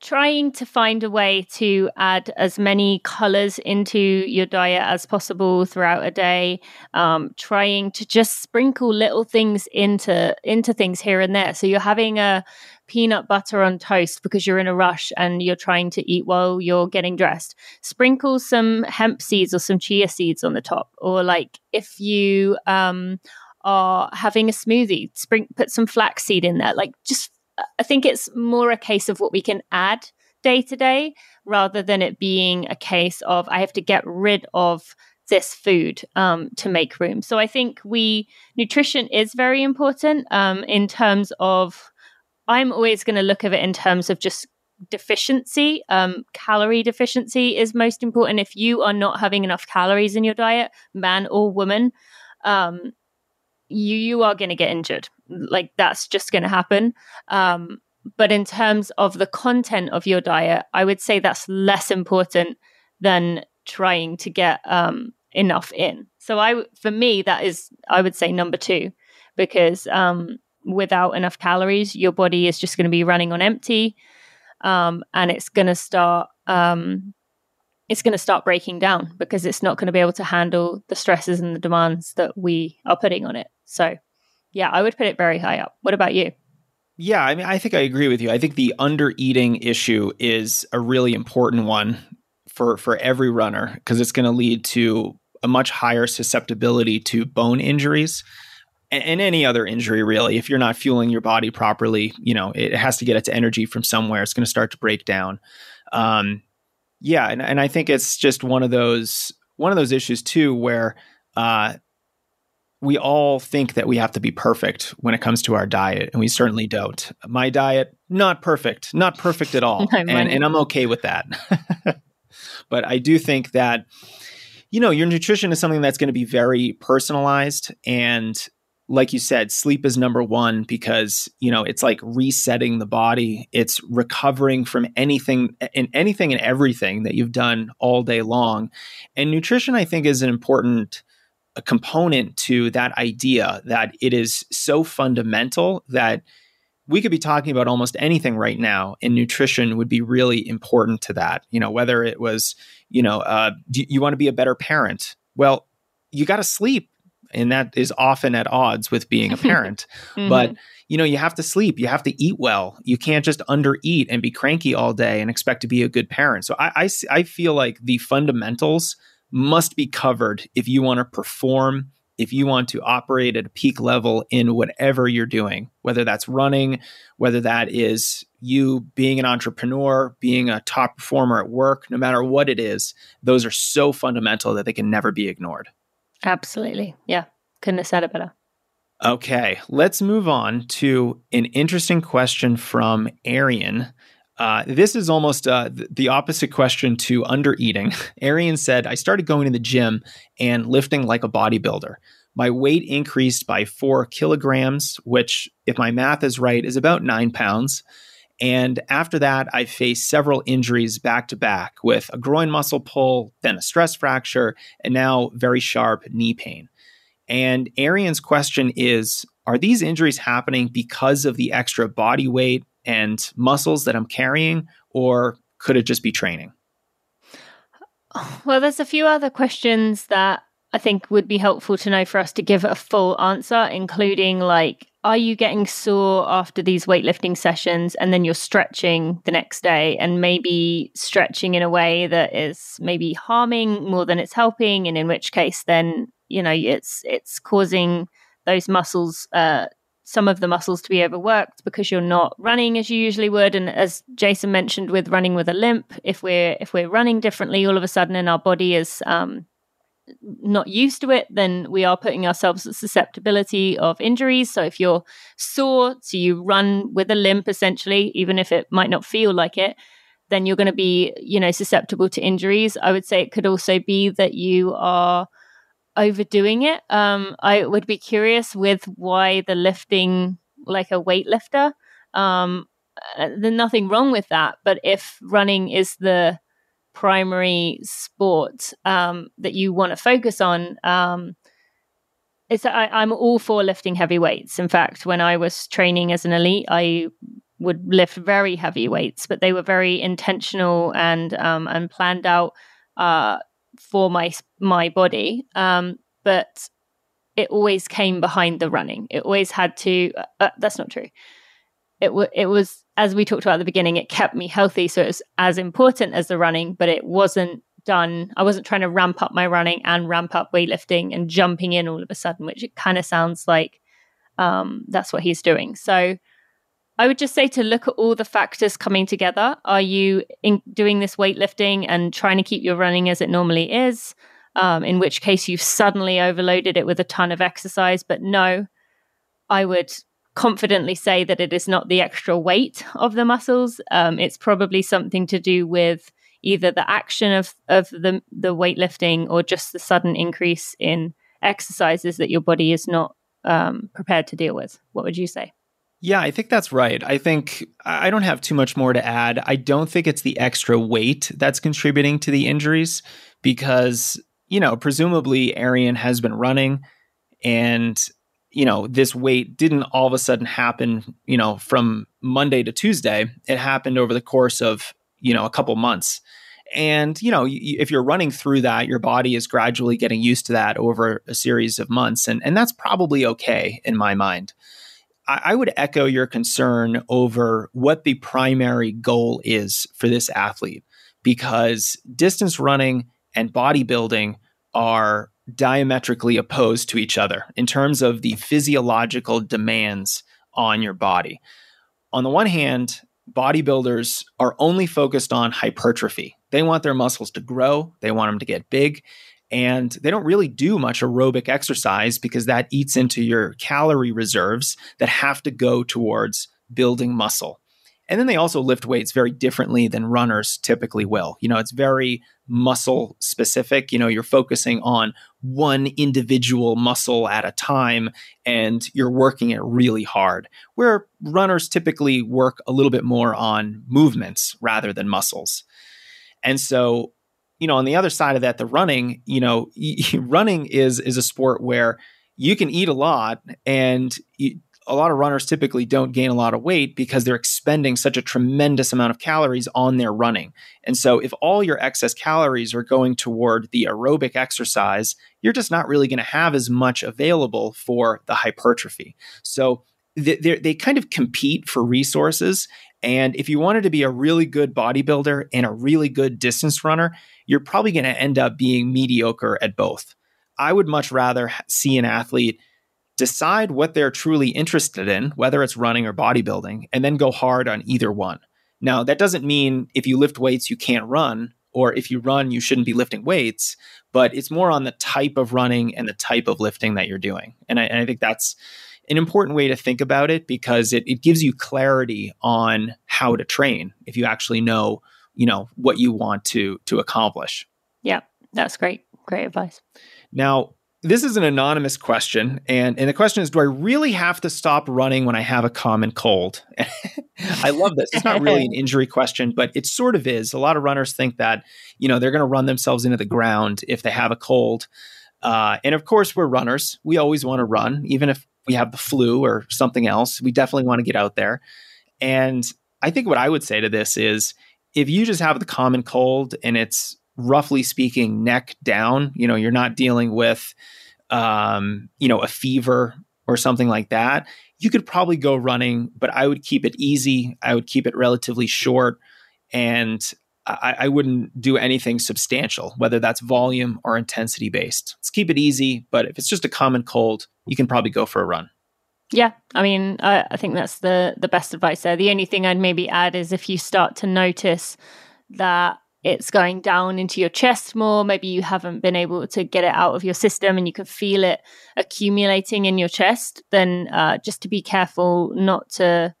trying to find a way to add as many colors into your diet as possible throughout a day um, trying to just sprinkle little things into into things here and there. So you're having a peanut butter on toast because you're in a rush and you're trying to eat while you're getting dressed. Sprinkle some hemp seeds or some chia seeds on the top or like if you um, are having a smoothie spring put some flaxseed in there like just I think it's more a case of what we can add day to day rather than it being a case of I have to get rid of this food um, to make room. So I think we nutrition is very important um, in terms of I'm always going to look at it in terms of just deficiency. Um, calorie deficiency is most important. If you are not having enough calories in your diet, man or woman, um, you you are going to get injured like that's just going to happen um, but in terms of the content of your diet i would say that's less important than trying to get um, enough in so i for me that is i would say number two because um, without enough calories your body is just going to be running on empty um, and it's going to start um, it's going to start breaking down because it's not going to be able to handle the stresses and the demands that we are putting on it. So, yeah, I would put it very high up. What about you? Yeah, I mean, I think I agree with you. I think the under eating issue is a really important one for for every runner because it's going to lead to a much higher susceptibility to bone injuries and, and, any other injury really. If you're not fueling your body properly, you know, it has to get its energy from somewhere. It's going to start to break down. Um, yeah, and, and I think it's just one of those one of those issues too where uh, we all think that we have to be perfect when it comes to our diet, and we certainly don't. My diet, not perfect, not perfect at all, and, and I'm okay with that. but I do think that you know your nutrition is something that's going to be very personalized and like you said, sleep is number one because, you know, it's like resetting the body. It's recovering from anything and anything and everything that you've done all day long. And nutrition, I think, is an important a component to that idea that it is so fundamental that we could be talking about almost anything right now and nutrition would be really important to that you know whether it was you know uh, you want to be a better parent well you got to sleep and that is often at odds with being a parent. mm-hmm. But you know, you have to sleep, you have to eat well. You can't just undereat and be cranky all day and expect to be a good parent. So I, I, I feel like the fundamentals must be covered if you want to perform, if you want to operate at a peak level in whatever you're doing, whether that's running, whether that is you being an entrepreneur, being a top performer at work, no matter what it is, those are so fundamental that they can never be ignored. Absolutely. Yeah. Couldn't have said it better. Okay. Let's move on to an interesting question from Arian. Uh, this is almost uh, the opposite question to under eating. Arian said, I started going to the gym and lifting like a bodybuilder. My weight increased by four kilograms, which, if my math is right, is about nine pounds. And after that, I faced several injuries back to back with a groin muscle pull, then a stress fracture, and now very sharp knee pain. And Arian's question is Are these injuries happening because of the extra body weight and muscles that I'm carrying, or could it just be training? Well, there's a few other questions that I think would be helpful to know for us to give a full answer, including like are you getting sore after these weightlifting sessions and then you're stretching the next day and maybe stretching in a way that is maybe harming more than it's helping and in which case then you know it's it's causing those muscles uh, some of the muscles to be overworked because you're not running as you usually would and as Jason mentioned with running with a limp if we're if we're running differently all of a sudden and our body is um, not used to it, then we are putting ourselves at susceptibility of injuries. So if you're sore, so you run with a limp essentially, even if it might not feel like it, then you're going to be, you know, susceptible to injuries. I would say it could also be that you are overdoing it. Um, I would be curious with why the lifting like a weightlifter. Um, uh, there's nothing wrong with that, but if running is the primary sport um, that you want to focus on, um, it's I, am all for lifting heavy weights. In fact, when I was training as an elite, I would lift very heavy weights, but they were very intentional and um, and planned out uh, for my my body. Um, but it always came behind the running. It always had to. Uh, uh that's not true. It w- it was as we talked about at the beginning. It kept me healthy, so it was as important as the running, but it wasn't done. I wasn't trying to ramp up my running and ramp up weightlifting and jumping in all of a sudden, which it kind of sounds like um, that's what he's doing. So I would just say to look at all the factors coming together. Are you doing this weightlifting and trying to keep your running as it normally is? Um, in which case you've suddenly overloaded it with a ton of exercise. But no, I would confidently say that it is not the extra weight of the muscles. Um, it's probably something to do with either the action of, of the, the weightlifting or just the sudden increase in exercises that your body is not um, prepared to deal with. What would you say? Yeah, I think that's right. I think I don't have too much more to add. I don't think it's the extra weight that's contributing to the injuries because, you know, presumably Arian has been running and, you know, this weight didn't all of a sudden happen, you know, from Monday to Tuesday. It happened over the course of, you know, a couple months. And, you know, if you're running through that, your body is gradually getting used to that over a series of months. And, and that's probably okay in my mind. I would echo your concern over what the primary goal is for this athlete because distance running and bodybuilding are diametrically opposed to each other in terms of the physiological demands on your body. On the one hand, bodybuilders are only focused on hypertrophy. They want their muscles to grow, they want them to get big, and they don't really do much aerobic exercise because that eats into your calorie reserves that have to go towards building muscle. And then they also lift weights very differently than runners typically will. You know, it's very muscle specific. You know, you're focusing on one individual muscle at a time and you're working it really hard. Where runners typically work a little bit more on movements rather than muscles. And so you know, on the other side of that, the running, you know, running is is a sport where you can eat a lot and you, a lot of runners typically don't gain a lot of weight because they're expending such a tremendous amount of calories on their running. And so if all your excess calories are going toward the aerobic exercise, you're just not really going to have as much available for the hypertrophy. So they, they kind of compete for resources. And if you wanted to be a really good bodybuilder and a really good distance runner, you're probably going to end up being mediocre at both. I would much rather see an athlete decide what they're truly interested in, whether it's running or bodybuilding, and then go hard on either one. Now, that doesn't mean if you lift weights, you can't run, or if you run, you shouldn't be lifting weights, but it's more on the type of running and the type of lifting that you're doing. And I, and I think that's an important way to think about it because it, it gives you clarity on how to train if you actually know you know what you want to to accomplish. Yeah that's great. Great advice. Now this is an anonymous question and and the question is do i really have to stop running when i have a common cold? I love this. It's not really an injury question but it sort of is. A lot of runners think that you know they're going to run themselves into the ground if they have a cold. Uh, and of course we're runners. We always want to run even if we have the flu or something else we definitely want to get out there and i think what i would say to this is if you just have the common cold and it's roughly speaking neck down, you know, you're not dealing with um, you know, a fever or something like that, you could probably go running, but I would keep it easy. I would keep it relatively short and I, I wouldn't do anything substantial, whether that's volume or intensity based. Let's keep it easy, but if it's just a common cold, you can probably go for a run. Yeah, I mean, I, I think that's the the best advice there. The only thing I'd maybe add is if you start to notice that it's going down into your chest more, maybe you haven't been able to get it out of your system and you can feel it accumulating in your chest, then uh, just to be careful not to,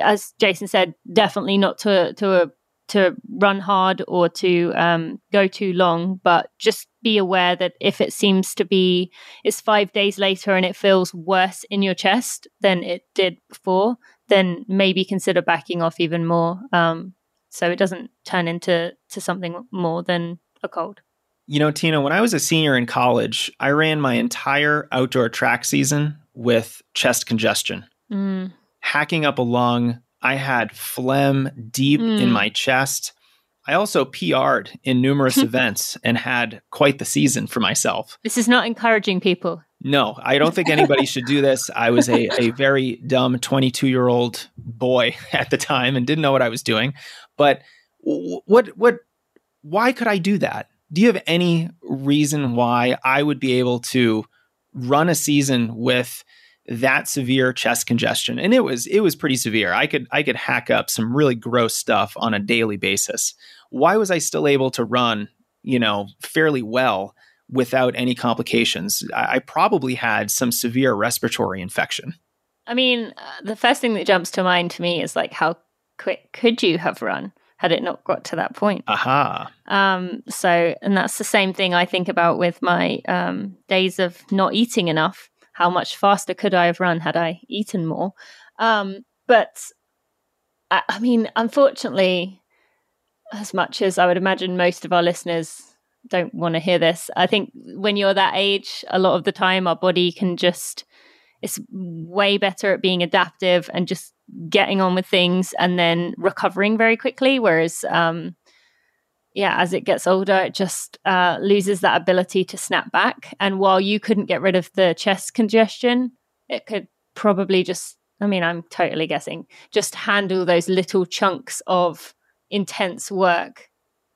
as Jason said, definitely not to to to run hard or to um, go too long, but just be aware that if it seems to be it's five days later and it feels worse in your chest than it did before, then maybe consider backing off even more, um, so it doesn't turn into to something more than a cold. You know, Tina, when I was a senior in college, I ran my entire outdoor track season with chest congestion. Mm. Hacking up a lung, I had phlegm deep mm. in my chest. I also PR'd in numerous events and had quite the season for myself. This is not encouraging people. No, I don't think anybody should do this. I was a, a very dumb 22 year old boy at the time and didn't know what I was doing. But what, what, why could I do that? Do you have any reason why I would be able to run a season with that severe chest congestion? And it was it was pretty severe. I could I could hack up some really gross stuff on a daily basis. Why was I still able to run, you know, fairly well without any complications? I, I probably had some severe respiratory infection. I mean, uh, the first thing that jumps to mind to me is like how quick could you have run? had it not got to that point. Aha. Um, so, and that's the same thing I think about with my um, days of not eating enough. How much faster could I have run had I eaten more? Um, but I, I mean, unfortunately, as much as I would imagine most of our listeners don't want to hear this, I think when you're that age, a lot of the time our body can just it's way better at being adaptive and just getting on with things and then recovering very quickly. Whereas, um, yeah, as it gets older, it just uh, loses that ability to snap back. And while you couldn't get rid of the chest congestion, it could probably just, I mean, I'm totally guessing, just handle those little chunks of intense work,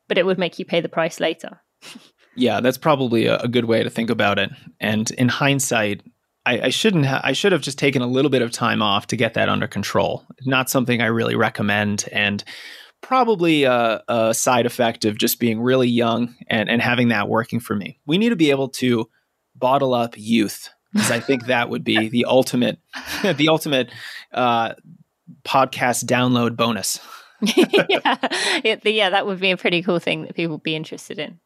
but it would make you pay the price later. yeah, that's probably a, a good way to think about it. And in hindsight, I, I shouldn't. Ha- I should have just taken a little bit of time off to get that under control. Not something I really recommend, and probably a, a side effect of just being really young and and having that working for me. We need to be able to bottle up youth because I think that would be the ultimate, the ultimate uh, podcast download bonus. yeah. yeah, that would be a pretty cool thing that people would be interested in.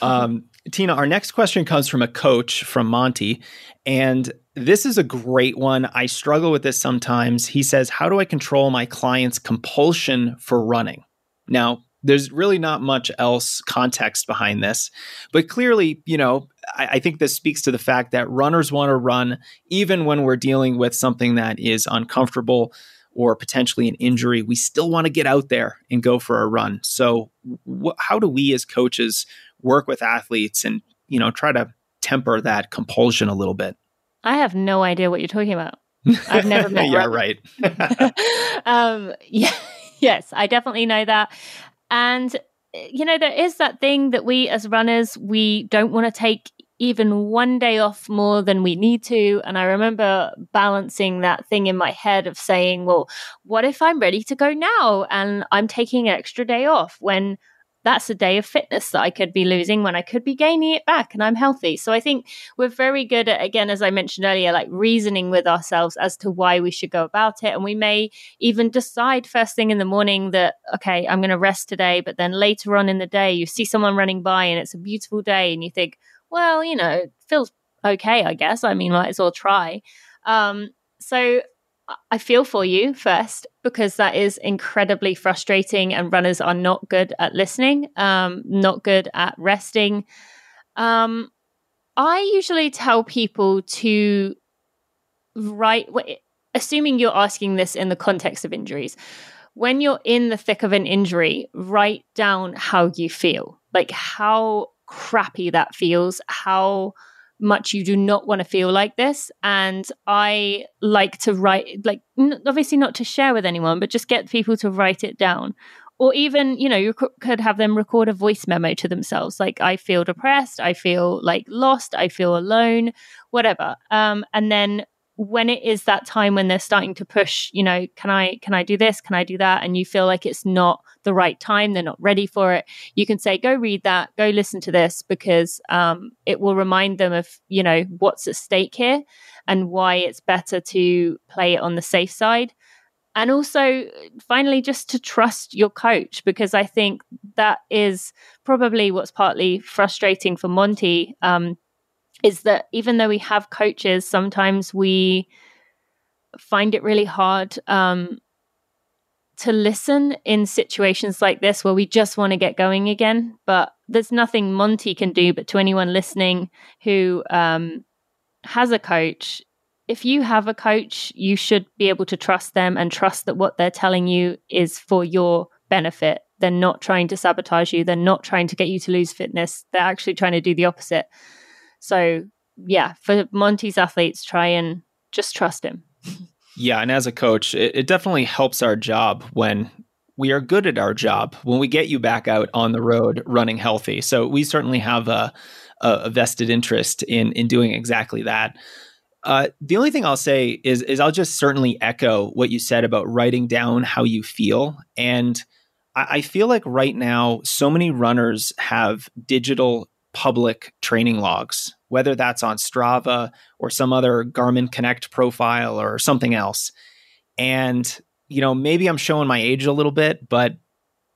um, Tina, our next question comes from a coach from Monty, and this is a great one. I struggle with this sometimes. He says, How do I control my client's compulsion for running? Now, there's really not much else context behind this, but clearly, you know, I, I think this speaks to the fact that runners want to run even when we're dealing with something that is uncomfortable or potentially an injury. We still want to get out there and go for a run. So, wh- how do we as coaches work with athletes and, you know, try to temper that compulsion a little bit? I have no idea what you're talking about. I've never met. Yeah, you're right. um, yeah, yes, I definitely know that. And you know, there is that thing that we as runners we don't want to take even one day off more than we need to. And I remember balancing that thing in my head of saying, well, what if I'm ready to go now and I'm taking an extra day off when that's a day of fitness that I could be losing when I could be gaining it back and I'm healthy. So I think we're very good at, again, as I mentioned earlier, like reasoning with ourselves as to why we should go about it. And we may even decide first thing in the morning that, okay, I'm going to rest today. But then later on in the day, you see someone running by and it's a beautiful day and you think, well, you know, it feels okay, I guess. I mean, might as well try. Um, so I feel for you first because that is incredibly frustrating, and runners are not good at listening, um, not good at resting. Um, I usually tell people to write, assuming you're asking this in the context of injuries, when you're in the thick of an injury, write down how you feel, like how crappy that feels, how much you do not want to feel like this. And I like to write, like, obviously not to share with anyone, but just get people to write it down. Or even, you know, you could have them record a voice memo to themselves, like, I feel depressed, I feel like lost, I feel alone, whatever. Um, and then when it is that time when they're starting to push you know can i can i do this? Can i do that? And you feel like it's not the right time they're not ready for it you can say go read that go listen to this because um, it will remind them of you know what's at stake here and why it's better to play it on the safe side. And also finally just to trust your coach because i think that is probably what's partly frustrating for monty um, is that even though we have coaches sometimes we find it really hard um, to listen in situations like this where we just want to get going again but there's nothing monty can do but to anyone listening who um, has a coach if you have a coach, you should be able to trust them and trust that what they're telling you is for your benefit. They're not trying to sabotage you. They're not trying to get you to lose fitness. They're actually trying to do the opposite. So, yeah, for Monty's athletes, try and just trust him. Yeah. And as a coach, it, it definitely helps our job when we are good at our job, when we get you back out on the road running healthy. So, we certainly have a, a vested interest in, in doing exactly that. Uh, the only thing I'll say is is I'll just certainly echo what you said about writing down how you feel, and I, I feel like right now so many runners have digital public training logs, whether that's on Strava or some other Garmin Connect profile or something else, and you know maybe I'm showing my age a little bit, but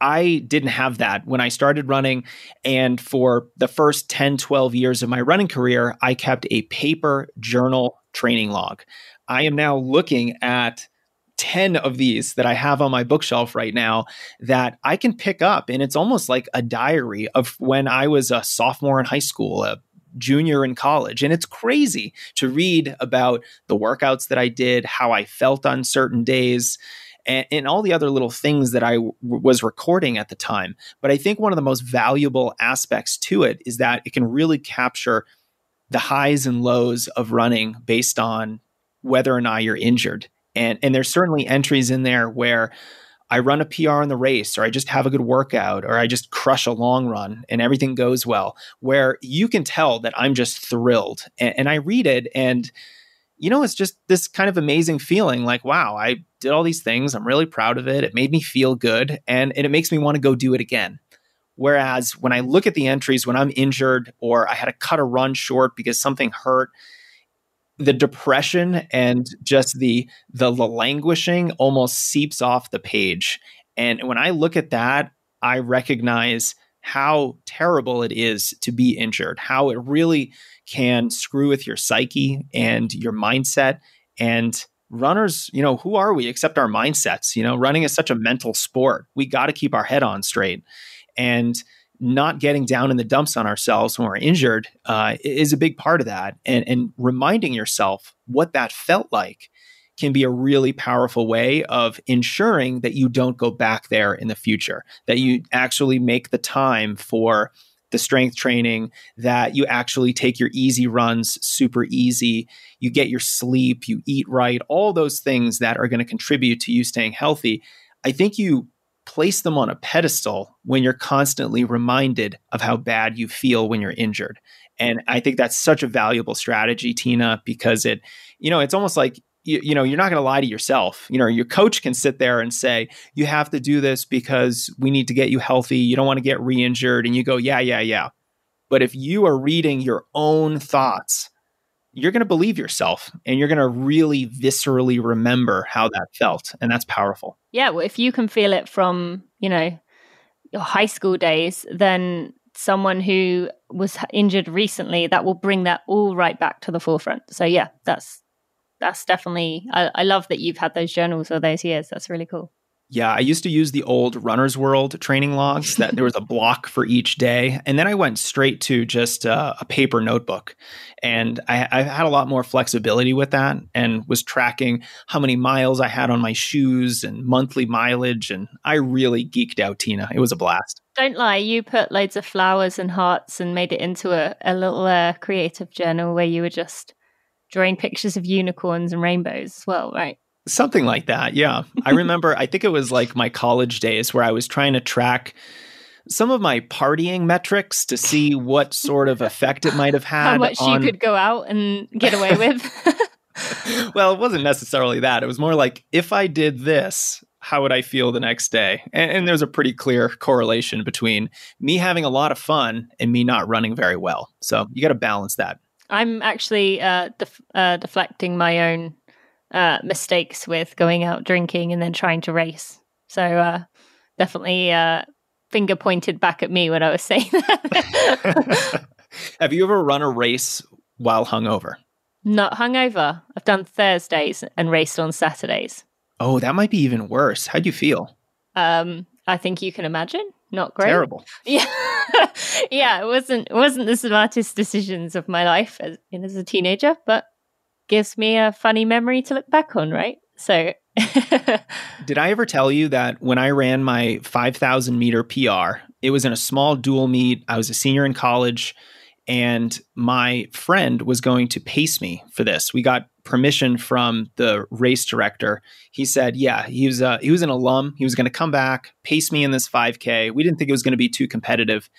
I didn't have that when I started running. And for the first 10, 12 years of my running career, I kept a paper journal training log. I am now looking at 10 of these that I have on my bookshelf right now that I can pick up. And it's almost like a diary of when I was a sophomore in high school, a junior in college. And it's crazy to read about the workouts that I did, how I felt on certain days and, all the other little things that I w- was recording at the time. But I think one of the most valuable aspects to it is that it can really capture the highs and lows of running based on whether or not you're injured. And, and there's certainly entries in there where I run a PR in the race, or I just have a good workout, or I just crush a long run and everything goes well, where you can tell that I'm just thrilled. And, and I read it and you know, it's just this kind of amazing feeling like, wow, I did all these things. I'm really proud of it. It made me feel good and, and it makes me want to go do it again. Whereas when I look at the entries when I'm injured or I had to cut a run short because something hurt, the depression and just the the languishing almost seeps off the page. And when I look at that, I recognize how terrible it is to be injured, how it really can screw with your psyche and your mindset. And runners, you know, who are we except our mindsets? You know, running is such a mental sport. We got to keep our head on straight. And not getting down in the dumps on ourselves when we're injured uh, is a big part of that. And, and reminding yourself what that felt like can be a really powerful way of ensuring that you don't go back there in the future, that you actually make the time for the strength training, that you actually take your easy runs super easy, you get your sleep, you eat right, all those things that are going to contribute to you staying healthy. I think you place them on a pedestal when you're constantly reminded of how bad you feel when you're injured. And I think that's such a valuable strategy, Tina, because it, you know, it's almost like you, you know you're not going to lie to yourself. You know your coach can sit there and say you have to do this because we need to get you healthy. You don't want to get re-injured. And you go yeah yeah yeah. But if you are reading your own thoughts you're going to believe yourself and you're going to really viscerally remember how that felt and that's powerful yeah well if you can feel it from you know your high school days then someone who was injured recently that will bring that all right back to the forefront so yeah that's that's definitely I, I love that you've had those journals all those years. That's really cool. Yeah, I used to use the old Runner's World training logs that there was a block for each day. And then I went straight to just uh, a paper notebook. And I, I, had a lot more flexibility with that and was tracking how many miles I had on my shoes and monthly mileage. And I really geeked out, Tina. It was a blast. Don't lie, you put loads of flowers and hearts and made it into a, a little uh, creative journal where you were just drawing pictures of unicorns and rainbows as well, right? Something like that. Yeah. I remember, I think it was like my college days where I was trying to track some of my partying metrics to see what sort of effect it might have had. How much on... you could go out and get away with. well, it wasn't necessarily that. It was more like if I did this, how would I feel the next day? And, and, there's a pretty clear correlation between me having a lot of fun and me not running very well. So you got to balance that. I'm actually uh, def- uh, deflecting my own uh, mistakes with going out drinking and then trying to race. So uh, definitely uh, finger pointed back at me when I was saying that. Have you ever run a race while hungover? Not hungover. I've done Thursdays and raced on Saturdays. Oh, that might be even worse. How'd you feel? Um, I think you can imagine. Not great. Terrible. Yeah, yeah. It wasn't it wasn't the smartest decisions of my life as as a teenager, but gives me a funny memory to look back on. Right. So. Did I ever tell you that when I ran my 5,000 meter PR, it was in a small dual meet. I was a senior in college and my friend was going to pace me for this. We got permission from the race director. He said, "Yeah, he was uh, he was an alum. He was going to come back, pace me in this 5K. We didn't think it was going to be too competitive."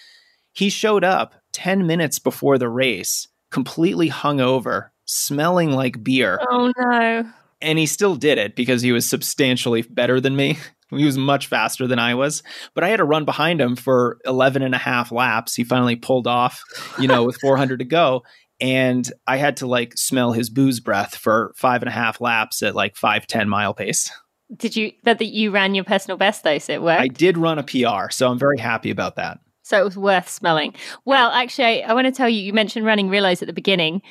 He showed up 10 minutes before the race, completely hungover, smelling like beer. Oh no. And he still did it because he was substantially better than me. He was much faster than I was, but I had to run behind him for 11 and a half laps. He finally pulled off, you know, with 400 to go. And I had to like smell his booze breath for five and a half laps at like five ten mile pace. Did you, that that you ran your personal best though, so it worked? I did run a PR, so I'm very happy about that. So it was worth smelling. Well, actually, I, I want to tell you, you mentioned Running Realized at the beginning.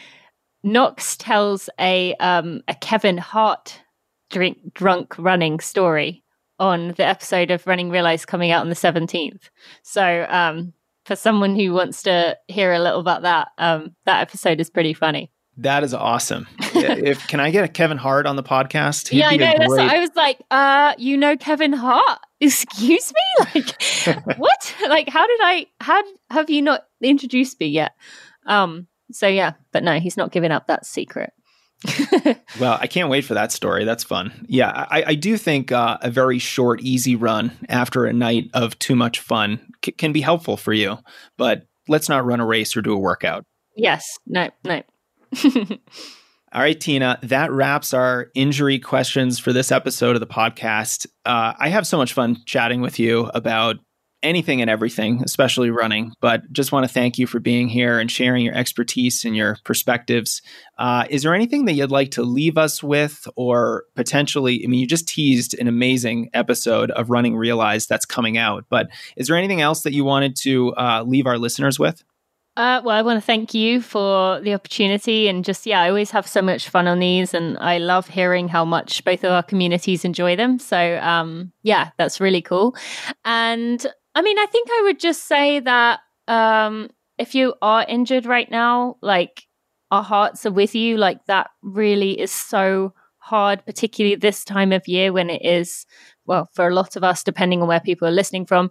Knox tells a um, a Kevin Hart drink drunk running story on the episode of Running Realized coming out on the 17th. So, um, for someone who wants to hear a little about that, um, that episode is pretty funny. That is awesome. if can I get a Kevin Hart on the podcast? He'd yeah, I know. That's what I was like, uh, you know Kevin Hart? Excuse me? Like what? like how did I how have you not introduced me yet? Um, so yeah, but no, he's not giving up that secret. well, I can't wait for that story. That's fun. Yeah, I, I do think uh, a very short, easy run after a night of too much fun c- can be helpful for you. But let's not run a race or do a workout. Yes. No, no. All right, Tina, that wraps our injury questions for this episode of the podcast. Uh, I have so much fun chatting with you about anything and everything, especially running. But just want to thank you for being here and sharing your expertise and your perspectives. Uh, is there anything that you'd like to leave us with, or potentially? I mean, you just teased an amazing episode of Running Realized that's coming out, but is there anything else that you wanted to uh, leave our listeners with? Uh, well, I want to thank you for the opportunity and just, yeah, I always have so much fun on these and I love hearing how much both of our communities enjoy them. So, um, yeah, that's really cool. And I mean, I think I would just say that um, if you are injured right now, like our hearts are with you. Like that really is so hard, particularly this time of year when it is, well, for a lot of us, depending on where people are listening from,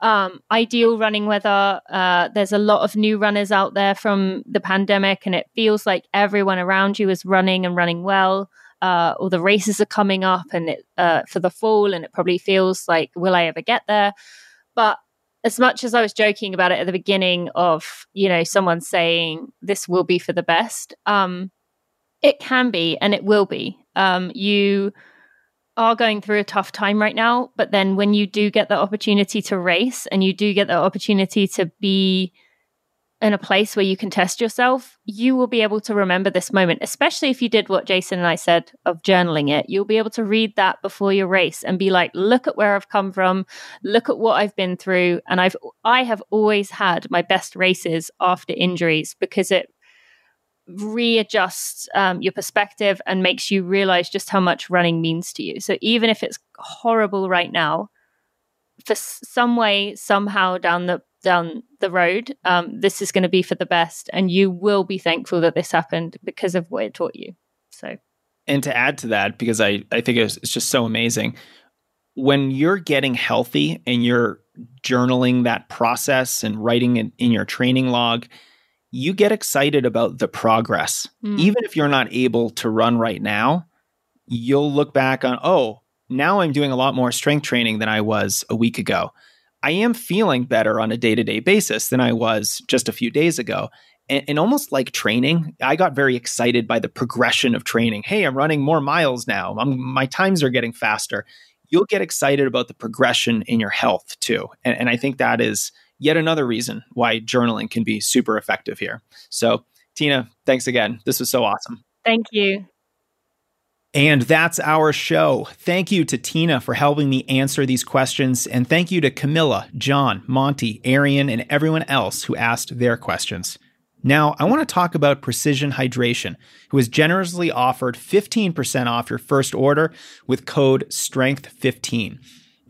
um, ideal running weather. Uh, there's a lot of new runners out there from the pandemic, and it feels like everyone around you is running and running well. Uh, or the races are coming up and it, uh, for the fall, and it probably feels like, will I ever get there? But as much as I was joking about it at the beginning of, you know, someone saying this will be for the best, um, it can be and it will be. Um, you are going through a tough time right now, but then when you do get the opportunity to race and you do get the opportunity to be in a place where you can test yourself, you will be able to remember this moment, especially if you did what Jason and I said of journaling it. You'll be able to read that before your race and be like, look at where I've come from, look at what I've been through. And I've I have always had my best races after injuries because it readjusts um, your perspective and makes you realize just how much running means to you. So even if it's horrible right now, for some way, somehow down the down the road, um, this is going to be for the best, and you will be thankful that this happened because of what it taught you. So, and to add to that, because I I think it's, it's just so amazing when you're getting healthy and you're journaling that process and writing it in your training log. You get excited about the progress. Mm. Even if you're not able to run right now, you'll look back on, oh, now I'm doing a lot more strength training than I was a week ago. I am feeling better on a day to day basis than I was just a few days ago. And, and, almost like training, I got very excited by the progression of training. Hey, I'm running more miles now. I'm, my times are getting faster. You'll get excited about the progression in your health too. And, and I think that is yet another reason why journaling can be super effective here. So, Tina, thanks again. This was so awesome. Thank you. And that's our show. Thank you to Tina for helping me answer these questions. And thank you to Camilla, John, Monty, Arian, and everyone else who asked their questions. Now, I want to talk about Precision Hydration, who has generously offered 15% off your first order with code STRENGTH15.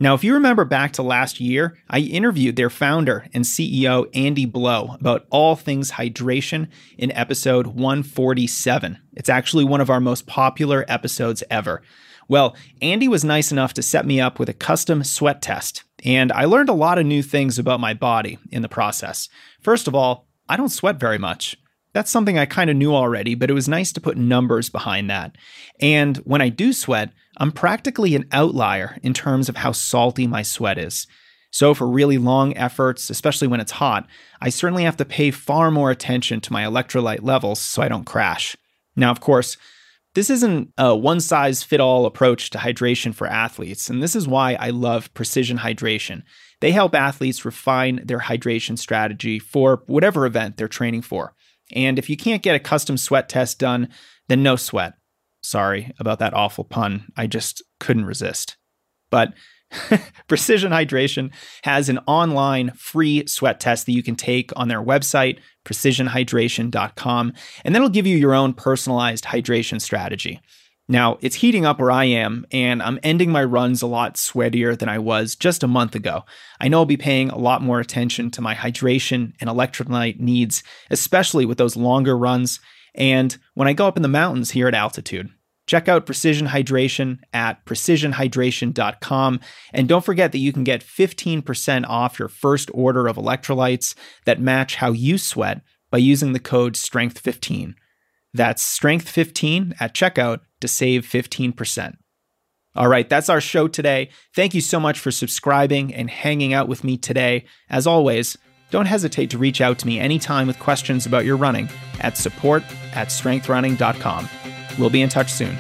Now, if you remember back to last year, I interviewed their founder and CEO, Andy Blow, about all things hydration in episode 147. It's actually one of our most popular episodes ever. Well, Andy was nice enough to set me up with a custom sweat test, and I learned a lot of new things about my body in the process. First of all, I don't sweat very much. That's something I kind of knew already, but it was nice to put numbers behind that. And when I do sweat, I'm practically an outlier in terms of how salty my sweat is. So, for really long efforts, especially when it's hot, I certainly have to pay far more attention to my electrolyte levels so I don't crash. Now, of course, this isn't a one size fit all approach to hydration for athletes, and this is why I love Precision Hydration. They help athletes refine their hydration strategy for whatever event they're training for. And if you can't get a custom sweat test done, then no sweat. Sorry about that awful pun. I just couldn't resist. But Precision Hydration has an online free sweat test that you can take on their website, precisionhydration.com, and that'll give you your own personalized hydration strategy. Now, it's heating up where I am, and I'm ending my runs a lot sweatier than I was just a month ago. I know I'll be paying a lot more attention to my hydration and electrolyte needs, especially with those longer runs and when I go up in the mountains here at altitude. Check out Precision Hydration at precisionhydration.com. And don't forget that you can get 15% off your first order of electrolytes that match how you sweat by using the code STRENGTH15. That's STRENGTH15 at checkout to save 15%. All right, that's our show today. Thank you so much for subscribing and hanging out with me today. As always, don't hesitate to reach out to me anytime with questions about your running at support at strengthrunning.com. We'll be in touch soon.